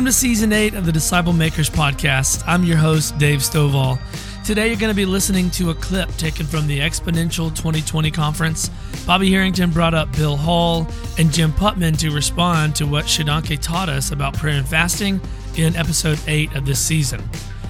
Welcome to season eight of the Disciple Makers podcast. I'm your host, Dave Stovall. Today, you're going to be listening to a clip taken from the Exponential 2020 conference. Bobby Harrington brought up Bill Hull and Jim Putman to respond to what Shodankeh taught us about prayer and fasting in episode eight of this season.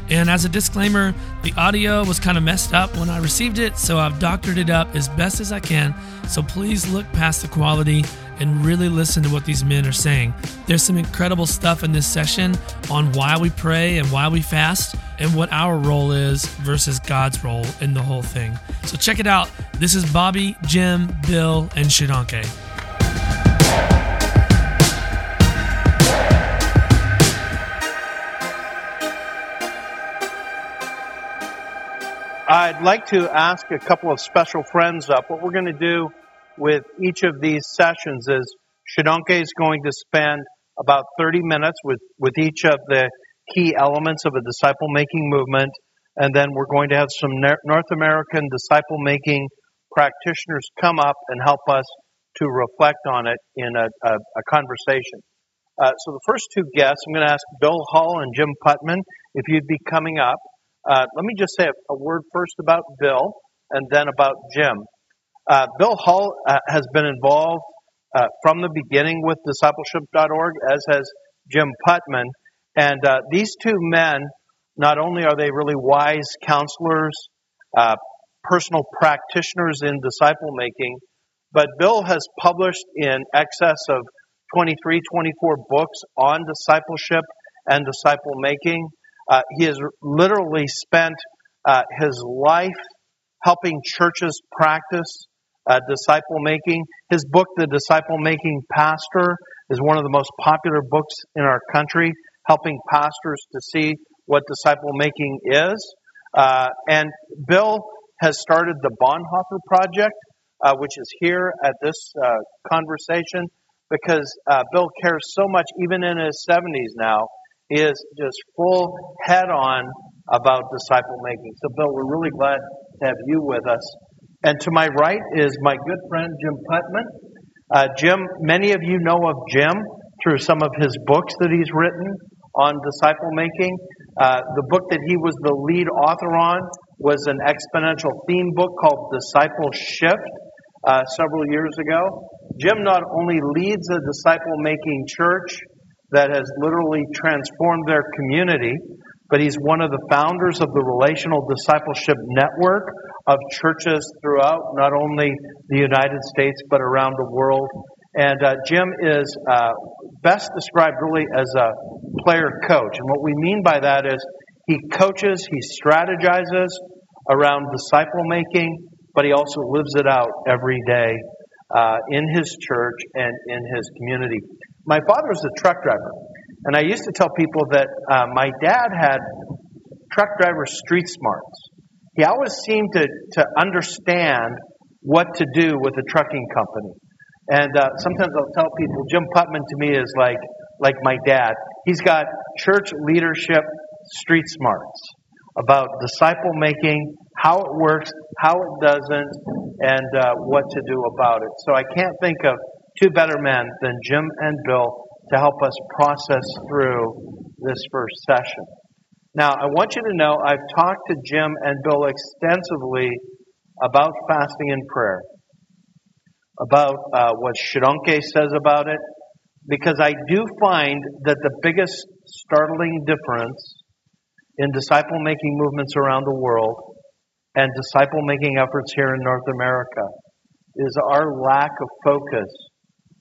And as a disclaimer, the audio was kind of messed up when I received it, so I've doctored it up as best as I can. So please look past the quality and really listen to what these men are saying. There's some incredible stuff in this session on why we pray and why we fast and what our role is versus God's role in the whole thing. So check it out. This is Bobby, Jim, Bill, and Shodankeh. I'd like to ask a couple of special friends up. What we're going to do with each of these sessions is Shodankeh is going to spend about 30 minutes with, with each of the key elements of a disciple making movement. And then we're going to have some North American disciple making practitioners come up and help us to reflect on it in a, a, a conversation. Uh, so the first two guests, I'm going to ask Bill Hull and Jim Putman if you'd be coming up. Uh, let me just say a, a, word first about Bill and then about Jim. Uh, Bill Hull uh, has been involved uh, from the beginning with discipleship.org, as has Jim Putman. And uh, these two men, not only are they really wise counselors, uh, personal practitioners in disciple making, but Bill has published in excess of 23, 24 books on discipleship and disciple making. Uh, he has literally spent his life helping churches practice uh, disciple making. His book, The Disciple Making Pastor, is one of the most popular books in our country, helping pastors to see what disciple making is. Uh, and Bill has started the Bonhoeffer Project, uh, which is here at this uh, conversation, because uh, Bill cares so much, even in his 70s now, He is just full head on about disciple making. So, Bill, we're really glad to have you with us. And to my right is my good friend Jim Putman. Uh, Jim, many of you know of Jim through some of his books that he's written on disciple making. Uh, the book that he was the lead author on was an exponential theme book called Disciple Shift uh, several years ago. Jim not only leads a disciple making church that has literally transformed their community, but he's one of the founders of the Relational Discipleship Network of churches throughout not only the United States but around the world. And uh, Jim is uh, best described really as a player coach. And what we mean by that is he coaches, he strategizes around disciple making, but he also lives it out every day uh, in his church and in his community. My father was a truck driver. And I used to tell people that uh, my dad had truck driver street smarts. He always seemed to, to understand what to do with a trucking company. And uh, sometimes I'll tell people, Jim Putman to me is like, like my dad. He's got church leadership street smarts about disciple making, how it works, how it doesn't, and uh, what to do about it. So I can't think of two better men than Jim and Bill to help us process through this first session. Now, I want you to know I've talked to Jim and Bill extensively about fasting and prayer, about uh, what Shodankeh says about it, because I do find that the biggest startling difference in disciple making movements around the world and disciple making efforts here in North America is our lack of focus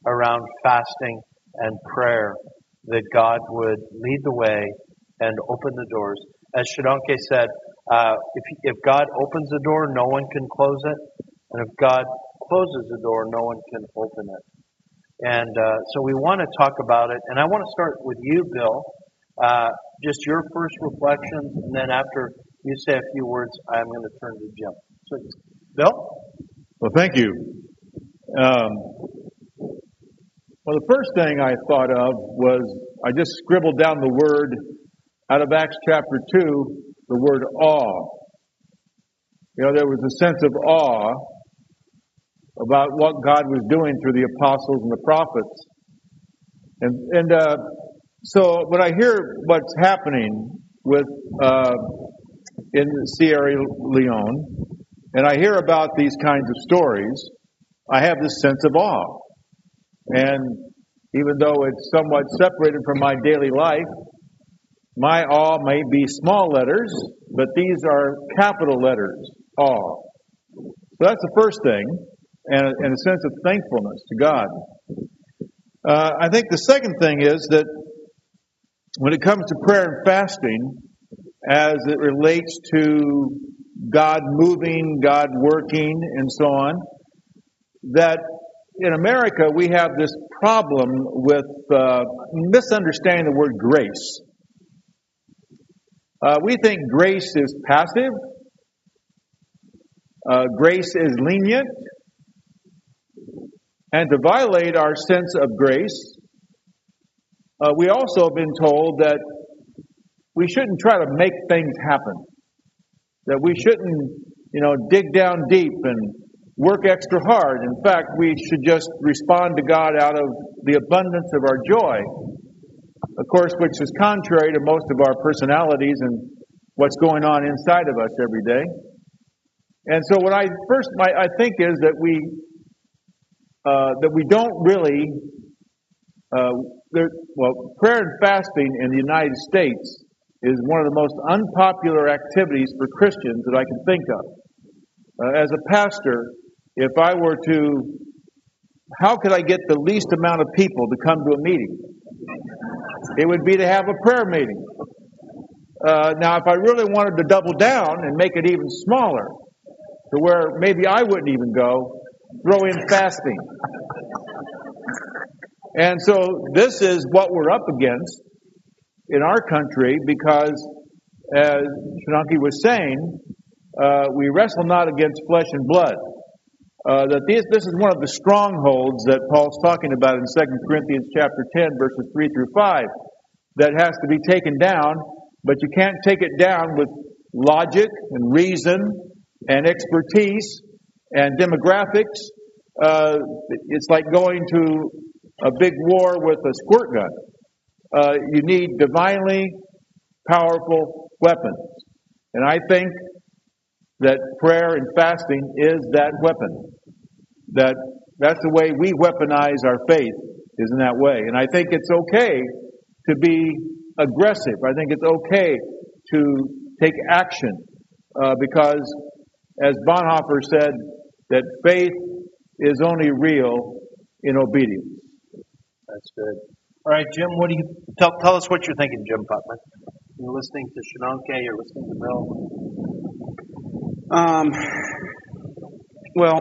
around fasting and prayer that God would lead the way and open the doors. As Shodankeh said, uh, if, if God opens the door, no one can close it. And if God closes the door, no one can open it. And uh, so we want to talk about it. And I want to start with you, Bill. Uh, just your first reflections, and then after you say a few words, I'm going to turn to Jim. So, Bill? Well, thank you. Um, well, the first thing I thought of was I just scribbled down the word out of Acts chapter 2, the word awe. You know, there was a sense of awe about what God was doing through the apostles and the prophets. And, and uh, so when I hear what's happening with uh, in Sierra Leone, and I hear about these kinds of stories, I have this sense of awe. And even though it's somewhat separated from my daily life, my awe may be small letters, but these are capital letters, awe. So that's the first thing, and a, and a sense of thankfulness to God. Uh, I think the second thing is that when it comes to prayer and fasting, as it relates to God moving, God working, and so on, that in America we have this problem with uh, misunderstanding the word grace. Uh, we think grace is passive, uh, grace is lenient, and to violate our sense of grace, uh, we also have been told that we shouldn't try to make things happen. That we shouldn't, you know, dig down deep and work extra hard. In fact, we should just respond to God out of the abundance of our joy. Of course, which is contrary to most of our personalities and what's going on inside of us every day. And so, what I first I think is that we uh, that we don't really uh, there, well prayer and fasting in the United States is one of the most unpopular activities for Christians that I can think of. Uh, as a pastor, if I were to, how could I get the least amount of people to come to a meeting? It would be to have a prayer meeting. Uh, now, if I really wanted to double down and make it even smaller, to where maybe I wouldn't even go, throw in fasting. And so this is what we're up against in our country because, as Shodankeh was saying, uh, we wrestle not against flesh and blood. Uh, that this, this is one of the strongholds that Paul's talking about in 2 Corinthians chapter 10, verses 3 through 5, that has to be taken down, but you can't take it down with logic and reason and expertise and demographics. Uh, it's like going to a big war with a squirt gun uh, you need divinely powerful weapons. And I think that prayer and fasting is that weapon. That that's the way we weaponize our faith is in that way. And I think it's okay to be aggressive. I think it's okay to take action uh, because, as Bonhoeffer said, that faith is only real in obedience. That's good. All right, Jim, what do you tell, tell us what you're thinking, Jim Putman? You're listening to Shodankeh, you're listening to Bill. Um, well,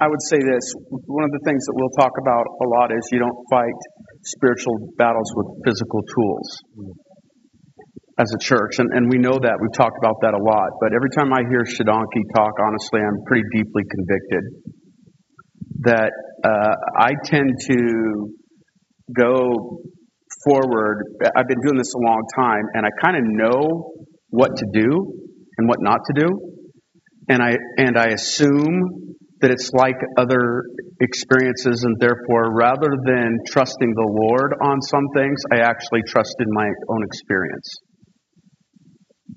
I would say this. One of the things that we'll talk about a lot is you don't fight spiritual battles with physical tools as a church. And, and we know that. We've talked about that a lot. But every time I hear Shodankeh talk, honestly, I'm pretty deeply convicted that uh, I tend to go forward, I've been doing this a long time, and I kind of know what to do and what not to do, and I and I assume that it's like other experiences, and therefore, rather than trusting the Lord on some things, I actually trust in my own experience,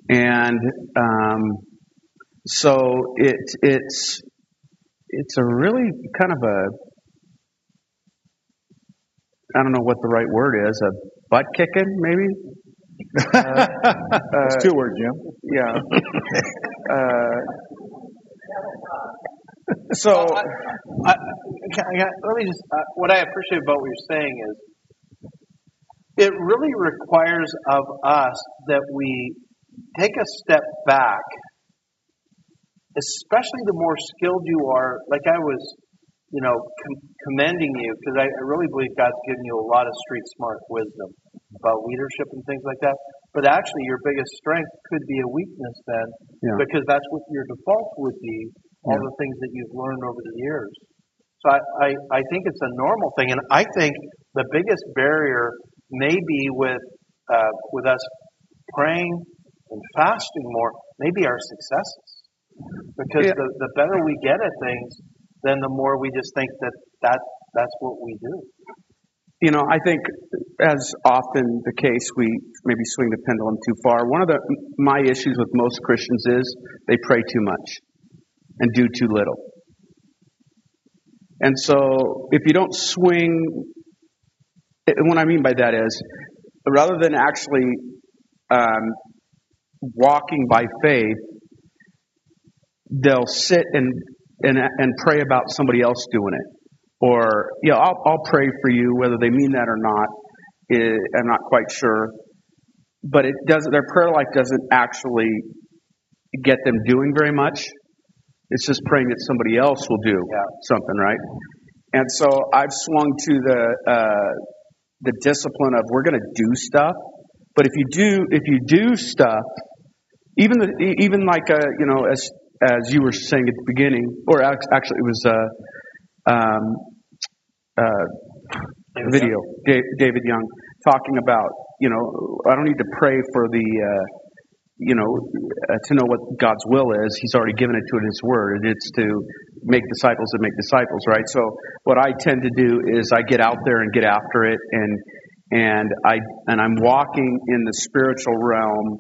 and um, so it it's it's a really kind of a I don't know what the right word is, a butt kicking, maybe? Uh, That's two words, Jim. Yeah. Uh, so, I, I, let me just, uh, what I appreciate about what you're saying is it really requires of us that we take a step back, especially the more skilled you are. Like I was you know, com- commending you because I, I really believe God's given you a lot of street smart wisdom about leadership and things like that. But actually, your biggest strength could be a weakness then, yeah. because that's what your default would be. All yeah. the things that you've learned over the years. So I, I, I think it's a normal thing, and I think the biggest barrier may be with uh, with us praying and fasting more, maybe our successes, because yeah. the, the better we get at things, then the more we just think that, that that's what we do. you know, I think as often the case, we maybe swing the pendulum too far. One of the my issues with most Christians is they pray too much and do too little. And so, if you don't swing, and what I mean by that is, rather than actually um, walking by faith, they'll sit and, and and pray about somebody else doing it or yeah, I'll, I'll pray for you, whether they mean that or not. It, I'm not quite sure, but it doesn't. Their prayer life doesn't actually get them doing very much. It's just praying that somebody else will do yeah. something, right? And so I've swung to the uh, the discipline of we're going to do stuff, but if you do if you do stuff, even the, even like uh, you know as as you were saying at the beginning, or actually it was a, um, uh, video, David Young, talking about, you know, I don't need to pray for the, uh, you know, uh, to know what God's will is. He's already given it to it in His Word. It's to make disciples and make disciples, right? So what I tend to do is I get out there and get after it, and and I and I'm walking in the spiritual realm,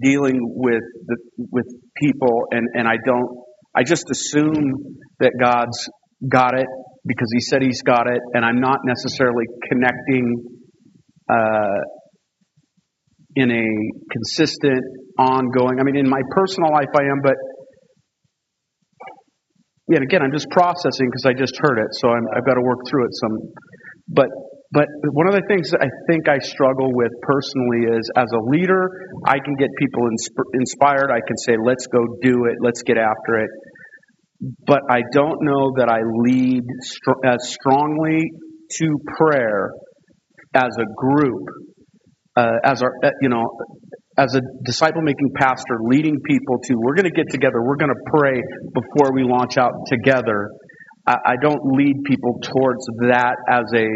dealing with the, with people, and and I don't. I just assume that God's got it because he said he's got it, and I'm not necessarily connecting uh, in a consistent, ongoing. I mean, in my personal life, I am, but yeah, again, I'm just processing because I just heard it, so i have got to work through it some. But but one of the things that I think I struggle with personally is as a leader, I can get people insp- inspired. I can say, let's go do it, let's get after it but I don't know that I lead str- as strongly to prayer as a group, uh, as our, uh, you know, as a disciple making pastor, leading people to, we're going to get together, we're going to pray before we launch out together. I, I don't lead people towards that as a,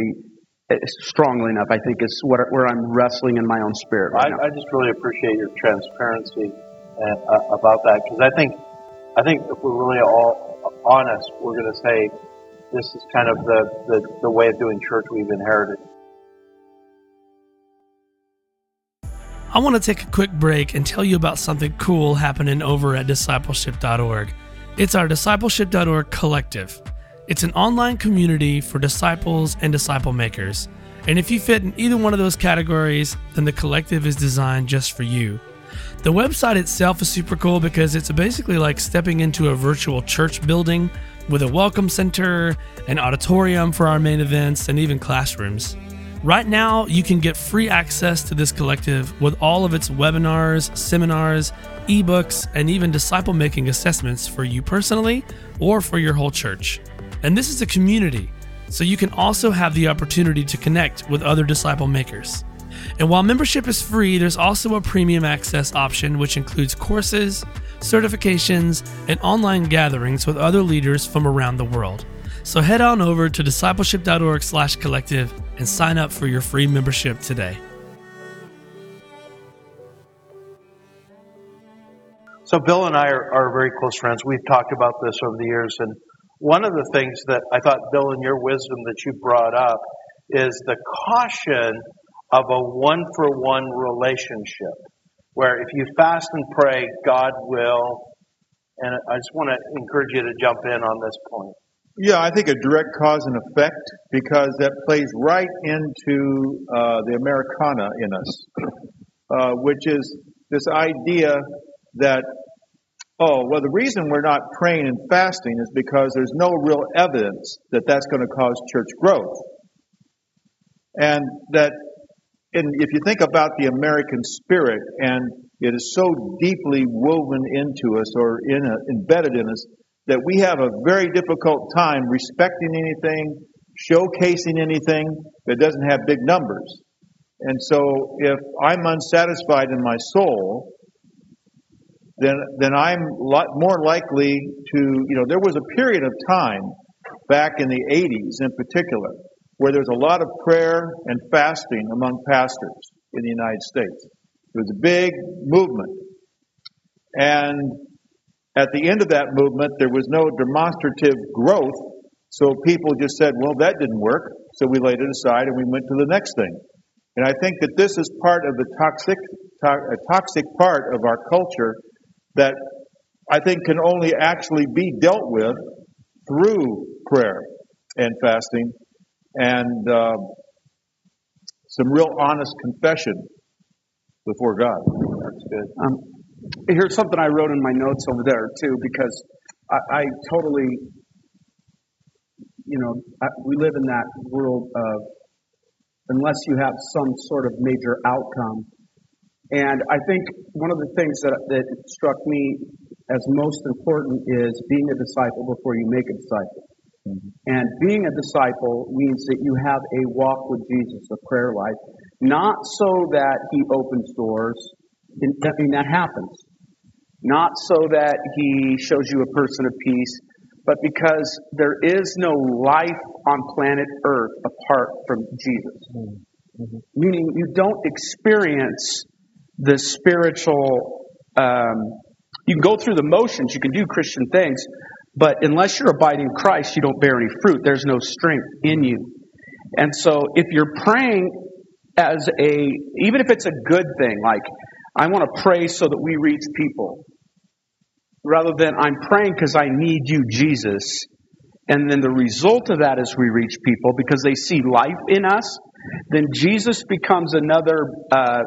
strongly enough, I think is what, where I'm wrestling in my own spirit. Right I, I, just really appreciate your transparency uh, uh about that because I think I think if we're really all honest, we're going to say this is kind of the, the, the way of doing church we've inherited. I want to take a quick break and tell you about something cool happening over at discipleship.org. It's our discipleship.org collective. It's an online community for disciples and disciple makers. And if you fit in either one of those categories, then the collective is designed just for you. The website itself is super cool because it's basically like stepping into a virtual church building with a welcome center, an auditorium for our main events, and even classrooms. Right now, you can get free access to this collective with all of its webinars, seminars, ebooks, and even disciple making assessments for you personally or for your whole church. And this is a community, so you can also have the opportunity to connect with other disciple makers. And while membership is free, there's also a premium access option, which includes courses, certifications, and online gatherings with other leaders from around the world. So head on over to discipleship.org/collective and sign up for your free membership today. So Bill and I are, are very close friends. We've talked about this over the years, and one of the things that I thought, Bill, in your wisdom that you brought up, is the caution of a one for one relationship where if you fast and pray, God will. And I just want to encourage you to jump in on this point. Yeah, I think a direct cause and effect because that plays right into uh, the Americana in us, uh, which is this idea that, oh, well, the reason we're not praying and fasting is because there's no real evidence that that's going to cause church growth. And that and if you think about the American spirit, and it is so deeply woven into us or in a, embedded in us that we have a very difficult time respecting anything, showcasing anything that doesn't have big numbers. And so, if I'm unsatisfied in my soul, then then I'm lot more likely to, you know, there was a period of time back in the 80s in particular where there's a lot of prayer and fasting among pastors in the United States. It was a big movement. And at the end of that movement, there was no demonstrative growth So people just said, well, that didn't work. So we laid it aside and we went to the next thing. And I think that this is part of the toxic, to- toxic part of our culture that I think can only actually be dealt with through prayer and fasting and uh, some real honest confession before God. That's good. Um, here's something I wrote in my notes over there too, because I, I totally, you know, I, we live in that world of unless you have some sort of major outcome. And I think one of the things that, that struck me as most important is being a disciple before you make a disciple. Mm-hmm. And being a disciple means that you have a walk with Jesus, a prayer life, not so that he opens doors. I mean, that happens. Not so that he shows you a person of peace, but because there is no life on planet Earth apart from Jesus. Mm-hmm. Meaning you don't experience the spiritual. Um, you can go through the motions, you can do Christian things, but unless you're abiding Christ, you don't bear any fruit. There's no strength in you. And so if you're praying as a, even if it's a good thing, like, I want to pray so that we reach people, rather than I'm praying because I need you, Jesus. And then the result of that is we reach people because they see life in us. Then Jesus becomes another, uh,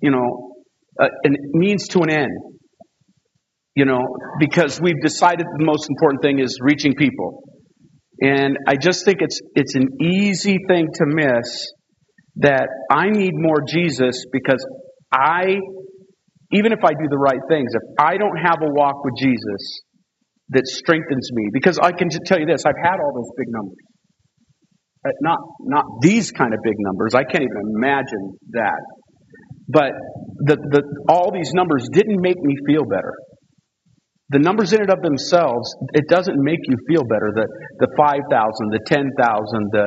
you know, uh, an means to an end. You know, because we've decided the most important thing is reaching people. And I just think it's it's an easy thing to miss that I need more Jesus because I even if I do the right things, if I don't have a walk with Jesus that strengthens me, because I can tell you this, I've had all those big numbers. Uh, not, not these kind of big numbers. I can't even imagine that. But the, the, all these numbers didn't make me feel better. The numbers in and of themselves, it doesn't make you feel better. The, the 5,000, the 10,000, the,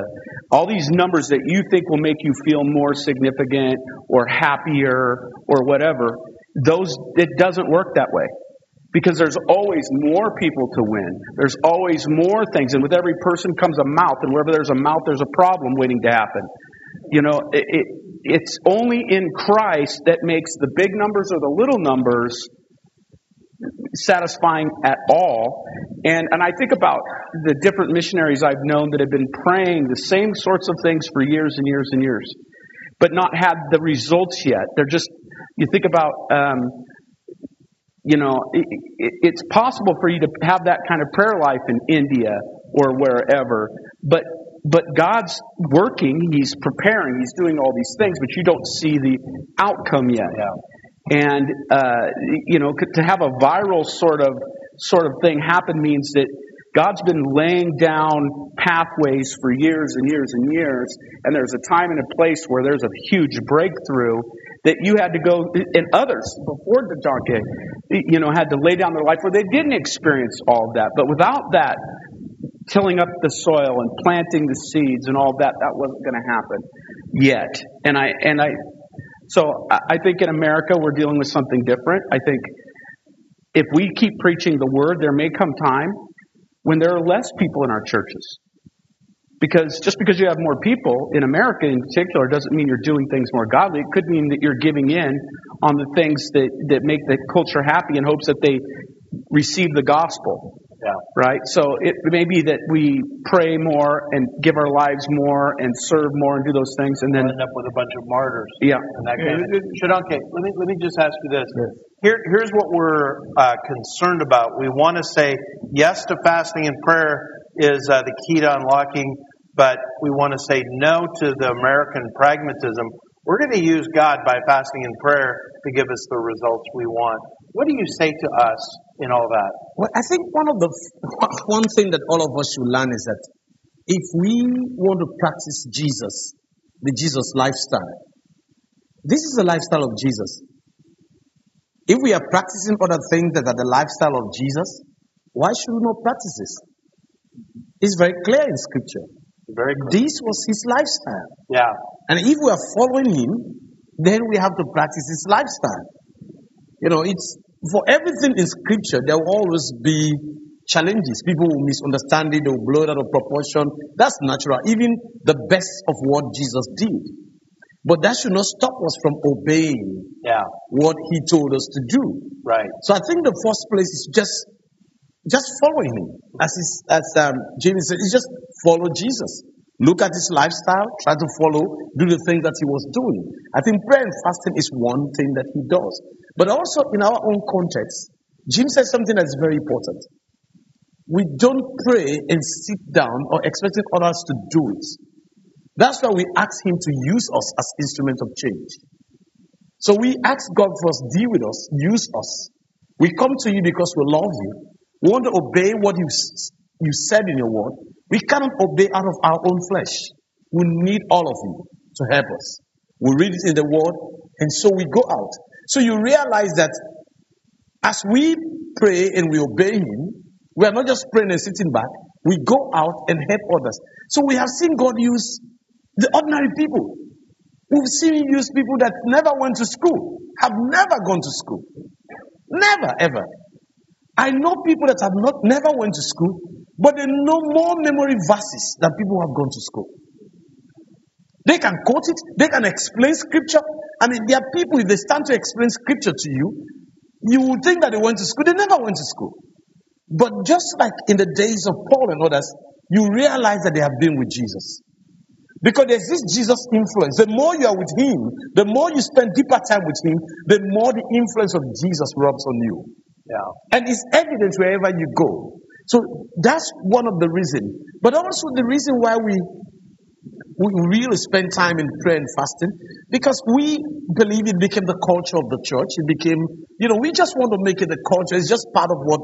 all these numbers that you think will make you feel more significant or happier or whatever, those, it doesn't work that way. Because there's always more people to win. There's always more things. And with every person comes a mouth. And wherever there's a mouth, there's a problem waiting to happen. You know, it, it, it's only in Christ that makes the big numbers or the little numbers satisfying at all. And, and I think about the different missionaries I've known that have been praying the same sorts of things for years and years and years, but not had the results yet. They're just you think about, um, you know, it, it, it's possible for you to have that kind of prayer life in India or wherever, but but God's working. He's preparing. He's doing all these things, but you don't see the outcome yet. Yeah. And uh, you know, to have a viral sort of sort of thing happen means that God's been laying down pathways for years and years and years, and there's a time and a place where there's a huge breakthrough, that you had to go, and others before the donkey, you know, had to lay down their life where they didn't experience all of that. But without that, tilling up the soil and planting the seeds and all that, that wasn't going to happen yet. And I, and I, so I think in America we're dealing with something different. I think if we keep preaching the word, there may come time when there are less people in our churches. Because just because you have more people in America in particular doesn't mean you're doing things more godly. It could mean that you're giving in on the things that, that make the culture happy in hopes that they receive the gospel. Yeah. Right? So it may be that we pray more and give our lives more and serve more and do those things and then we'll end up with a bunch of martyrs. Yeah. And that kind of, Shodankeh, let me, let me just ask you this. Yes. Here, here's what we're uh, concerned about. We want to say yes to fasting and prayer is uh, the key to unlocking, but we want to say no to the American pragmatism. We're going to use God by fasting and prayer to give us the results we want. What do you say to us in all that? Well, I think one of the one thing that all of us should learn is that if we want to practice Jesus, the Jesus lifestyle, this is the lifestyle of Jesus. If we are practicing other things that are the lifestyle of Jesus, why should we not practice this? It's very clear in Scripture. Very clear. This was his lifestyle. Yeah. And if we are following him, then we have to practice his lifestyle. You know, it's for everything in Scripture, there will always be challenges. People will misunderstand it, they will blow it out of proportion. That's natural. Even the best of what Jesus did. But that should not stop us from obeying Yeah, what he told us to do. right. So I think the first place is just just following him. As is, as um, Jamie said, it's just follow Jesus. Look at his lifestyle, try to follow, do the things that he was doing. I think prayer and fasting is one thing that he does. But also in our own context, Jim said something that's very important. We don't pray and sit down or expecting others to do it. That's why we ask him to use us as instrument of change. So we ask God first, deal with us, use us. We come to you because we love you. We want to obey what you, you said in your word. We cannot obey out of our own flesh. We need all of you to help us. We read it in the word, and so we go out. So you realize that as we pray and we obey Him, we are not just praying and sitting back. We go out and help others. So we have seen God use the ordinary people. We've seen Him use people that never went to school, have never gone to school. Never, ever. I know people that have not never went to school, but they know more memory verses than people who have gone to school. They can quote it, they can explain scripture. I mean, there are people, if they stand to explain scripture to you, you would think that they went to school. They never went to school. But just like in the days of Paul and others, you realize that they have been with Jesus. Because there's this Jesus influence. The more you are with Him, the more you spend deeper time with Him, the more the influence of Jesus rubs on you. Yeah. And it's evident wherever you go. So that's one of the reasons. But also the reason why we we really spend time in prayer and fasting because we believe it became the culture of the church. It became, you know, we just want to make it a culture. It's just part of what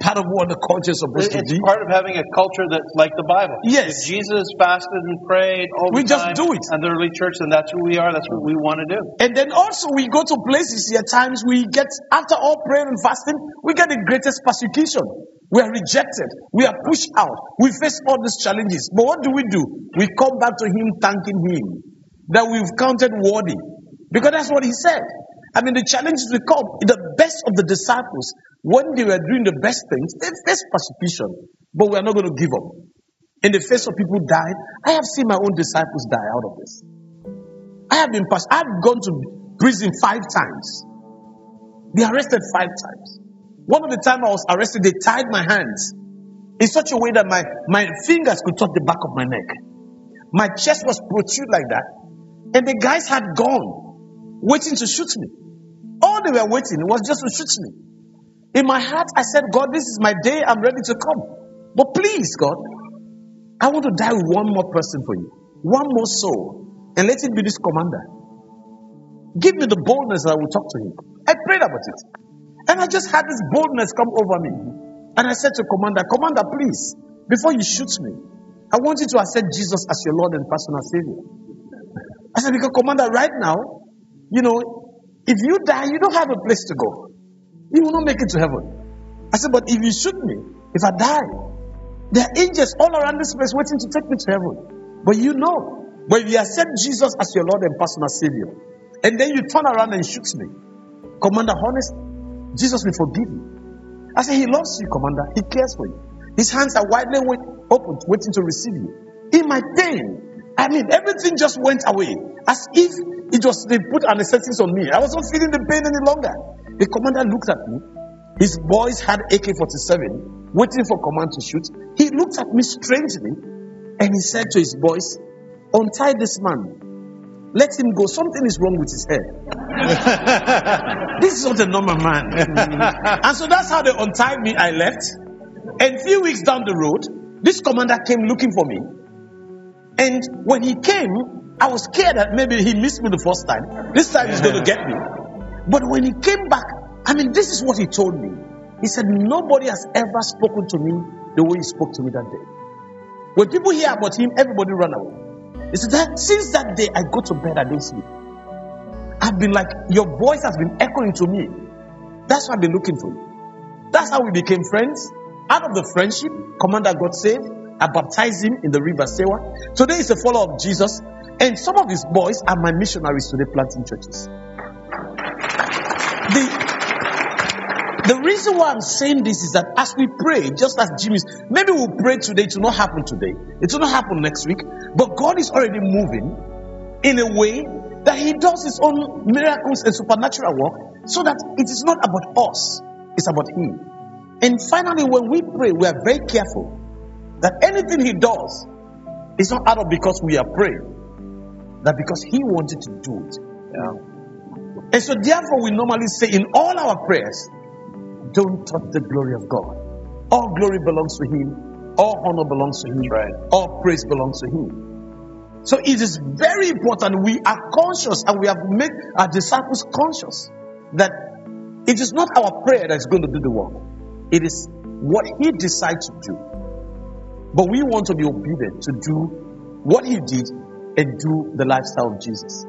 part of what the culture is supposed to It's be. part of having a culture that's like the Bible. Yes. If Jesus fasted and prayed all the We just do it. And the early church, and that's who we are. That's what we want to do. And then also we go to places at times we get after all prayer and fasting, we get the greatest persecution. We are rejected. We are pushed out. We face all these challenges. But what do we do? We come back to him thanking him that we've counted worthy. Because that's what he said. I mean, the challenges will come. The best of the disciples, when they were doing the best things, they faced persecution. But we are not going to give up. In the face of people dying, I have seen my own disciples die out of this. I have been past, I've gone to prison five times. They arrested five times. One of the time I was arrested, they tied my hands in such a way that my, my fingers could touch the back of my neck. My chest was protrude like that. And the guys had gone, waiting to shoot me. All they were waiting was just to shoot me. In my heart, I said, God, this is my day. I'm ready to come. But please, God, I want to die with one more person for you, one more soul, and let it be this commander. Give me the boldness that I will talk to him. I prayed about it. And I just had this boldness come over me. And I said to Commander, Commander, please, before you shoot me, I want you to accept Jesus as your Lord and personal Savior. I said, because Commander, right now, you know, if you die, you don't have a place to go. You will not make it to heaven. I said, but if you shoot me, if I die, there are angels all around this place waiting to take me to heaven. But you know, if you accept Jesus as your Lord and personal Savior, and then you turn around and shoot me, Commander, honest, Jesus will forgive you. I said, He loves you, Commander. He cares for you. His hands are widely open, waiting to receive you. In my pain, I mean, everything just went away as if it was they put anesthetics on me. I wasn't feeling the pain any longer. The commander looked at me. His boys had AK 47 waiting for command to shoot. He looked at me strangely and he said to his boys, Untie this man. Let him go. Something is wrong with his head. this is not a normal man. and so that's how they untied me. I left. And a few weeks down the road, this commander came looking for me. And when he came, I was scared that maybe he missed me the first time. This time he's going to get me. But when he came back, I mean, this is what he told me. He said, Nobody has ever spoken to me the way he spoke to me that day. When people hear about him, everybody run away. He said, that, Since that day, I go to bed, I don't sleep. I've been like, Your voice has been echoing to me. That's why I've been looking for. That's how we became friends. Out of the friendship, Commander got saved. I baptized him in the river Sewa. Today he's a follower of Jesus. And some of his boys are my missionaries today planting churches. The, The reason why I'm saying this is that as we pray, just as Jimmy's, maybe we'll pray today, it will not happen today, it will not happen next week, but God is already moving in a way that He does His own miracles and supernatural work so that it is not about us, it's about Him. And finally, when we pray, we are very careful that anything He does is not out of because we are praying, that because He wanted to do it. Yeah. And so, therefore, we normally say in all our prayers, don't touch the glory of God. All glory belongs to Him, all honor belongs to Him, right. all praise belongs to Him. So, it is very important we are conscious and we have made our disciples conscious that it is not our prayer that is going to do the work, it is what He decides to do. But we want to be obedient to do what He did and do the lifestyle of Jesus.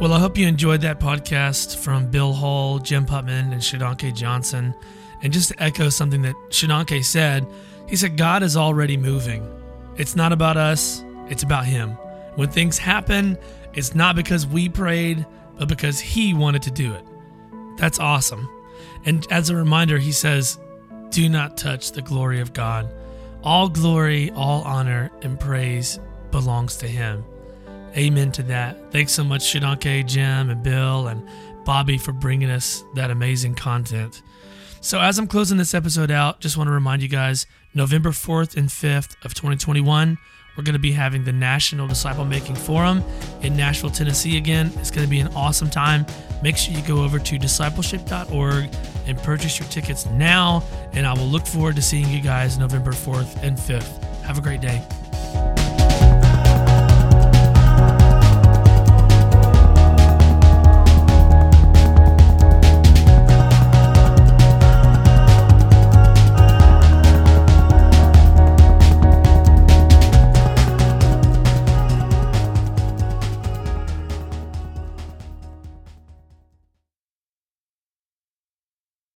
Well, I hope you enjoyed that podcast from Bill Hull, Jim Putman, and Shodankeh Johnson. And just to echo something that Shodankeh said, he said, God is already moving. It's not about us, it's about Him. When things happen, it's not because we prayed, but because He wanted to do it. That's awesome. And as a reminder, he says, Do not touch the glory of God. All glory, all honor, and praise belongs to Him. Amen to that. Thanks so much, Shodankeh, Jim, and Bill, and Bobby for bringing us that amazing content. So, as I'm closing this episode out, just want to remind you guys November 4th and 5th of 2021, we're going to be having the National Disciple Making Forum in Nashville, Tennessee again. It's going to be an awesome time. Make sure you go over to discipleship.org and purchase your tickets now. And I will look forward to seeing you guys November 4th and 5th. Have a great day.